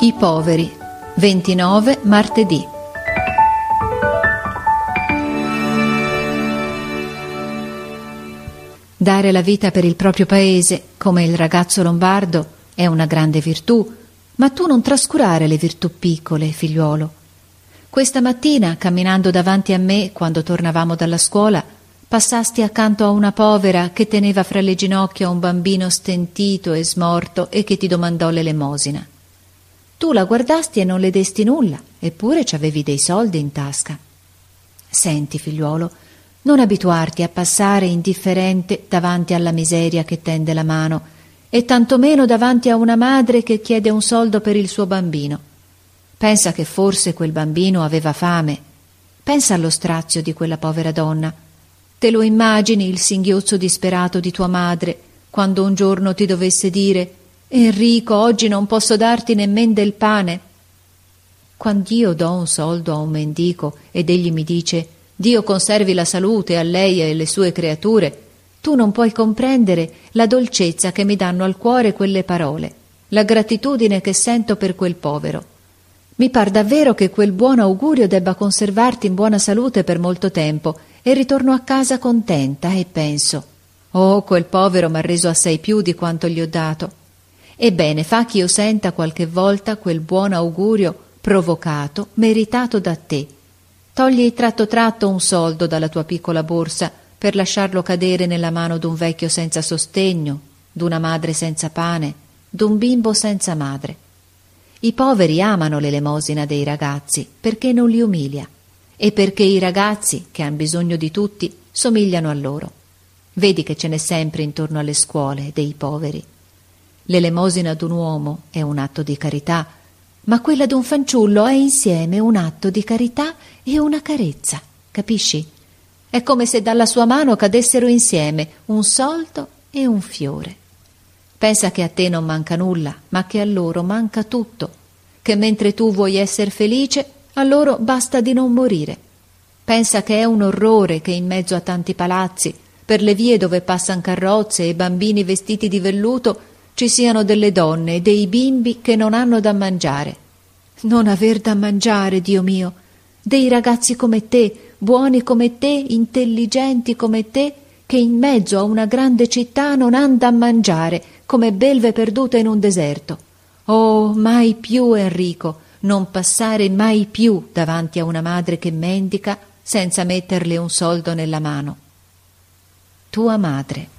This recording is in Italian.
I poveri, 29 martedì. Dare la vita per il proprio paese, come il ragazzo lombardo, è una grande virtù, ma tu non trascurare le virtù piccole, figliuolo. Questa mattina, camminando davanti a me, quando tornavamo dalla scuola, passasti accanto a una povera che teneva fra le ginocchia un bambino stentito e smorto e che ti domandò l'elemosina. Tu la guardasti e non le desti nulla, eppure ci avevi dei soldi in tasca. Senti, figliuolo, non abituarti a passare indifferente davanti alla miseria che tende la mano, e tantomeno davanti a una madre che chiede un soldo per il suo bambino. Pensa che forse quel bambino aveva fame. Pensa allo strazio di quella povera donna. Te lo immagini il singhiozzo disperato di tua madre quando un giorno ti dovesse dire Enrico, oggi non posso darti nemmen del pane. Quand'io do un soldo a un mendico ed egli mi dice Dio conservi la salute a lei e alle sue creature. Tu non puoi comprendere la dolcezza che mi danno al cuore quelle parole, la gratitudine che sento per quel povero. Mi par davvero che quel buon augurio debba conservarti in buona salute per molto tempo e ritorno a casa contenta e penso Oh, quel povero m'ha reso assai più di quanto gli ho dato. Ebbene, fa che io senta qualche volta quel buon augurio provocato, meritato da te, Togli tratto tratto un soldo dalla tua piccola borsa per lasciarlo cadere nella mano d'un vecchio senza sostegno, d'una madre senza pane, d'un bimbo senza madre. I poveri amano l'elemosina dei ragazzi perché non li umilia e perché i ragazzi, che han bisogno di tutti, somigliano a loro. Vedi che ce n'è sempre intorno alle scuole dei poveri. L'elemosina d'un uomo è un atto di carità, ma quella d'un fanciullo è insieme un atto di carità e una carezza, capisci? È come se dalla sua mano cadessero insieme un soldo e un fiore. Pensa che a te non manca nulla, ma che a loro manca tutto, che mentre tu vuoi essere felice, a loro basta di non morire. Pensa che è un orrore che in mezzo a tanti palazzi, per le vie dove passan carrozze e bambini vestiti di velluto, ci siano delle donne e dei bimbi che non hanno da mangiare. Non aver da mangiare, Dio mio, dei ragazzi come te, buoni come te, intelligenti come te, che in mezzo a una grande città non han da mangiare, come belve perdute in un deserto. Oh, mai più, Enrico, non passare mai più davanti a una madre che mendica senza metterle un soldo nella mano. Tua madre.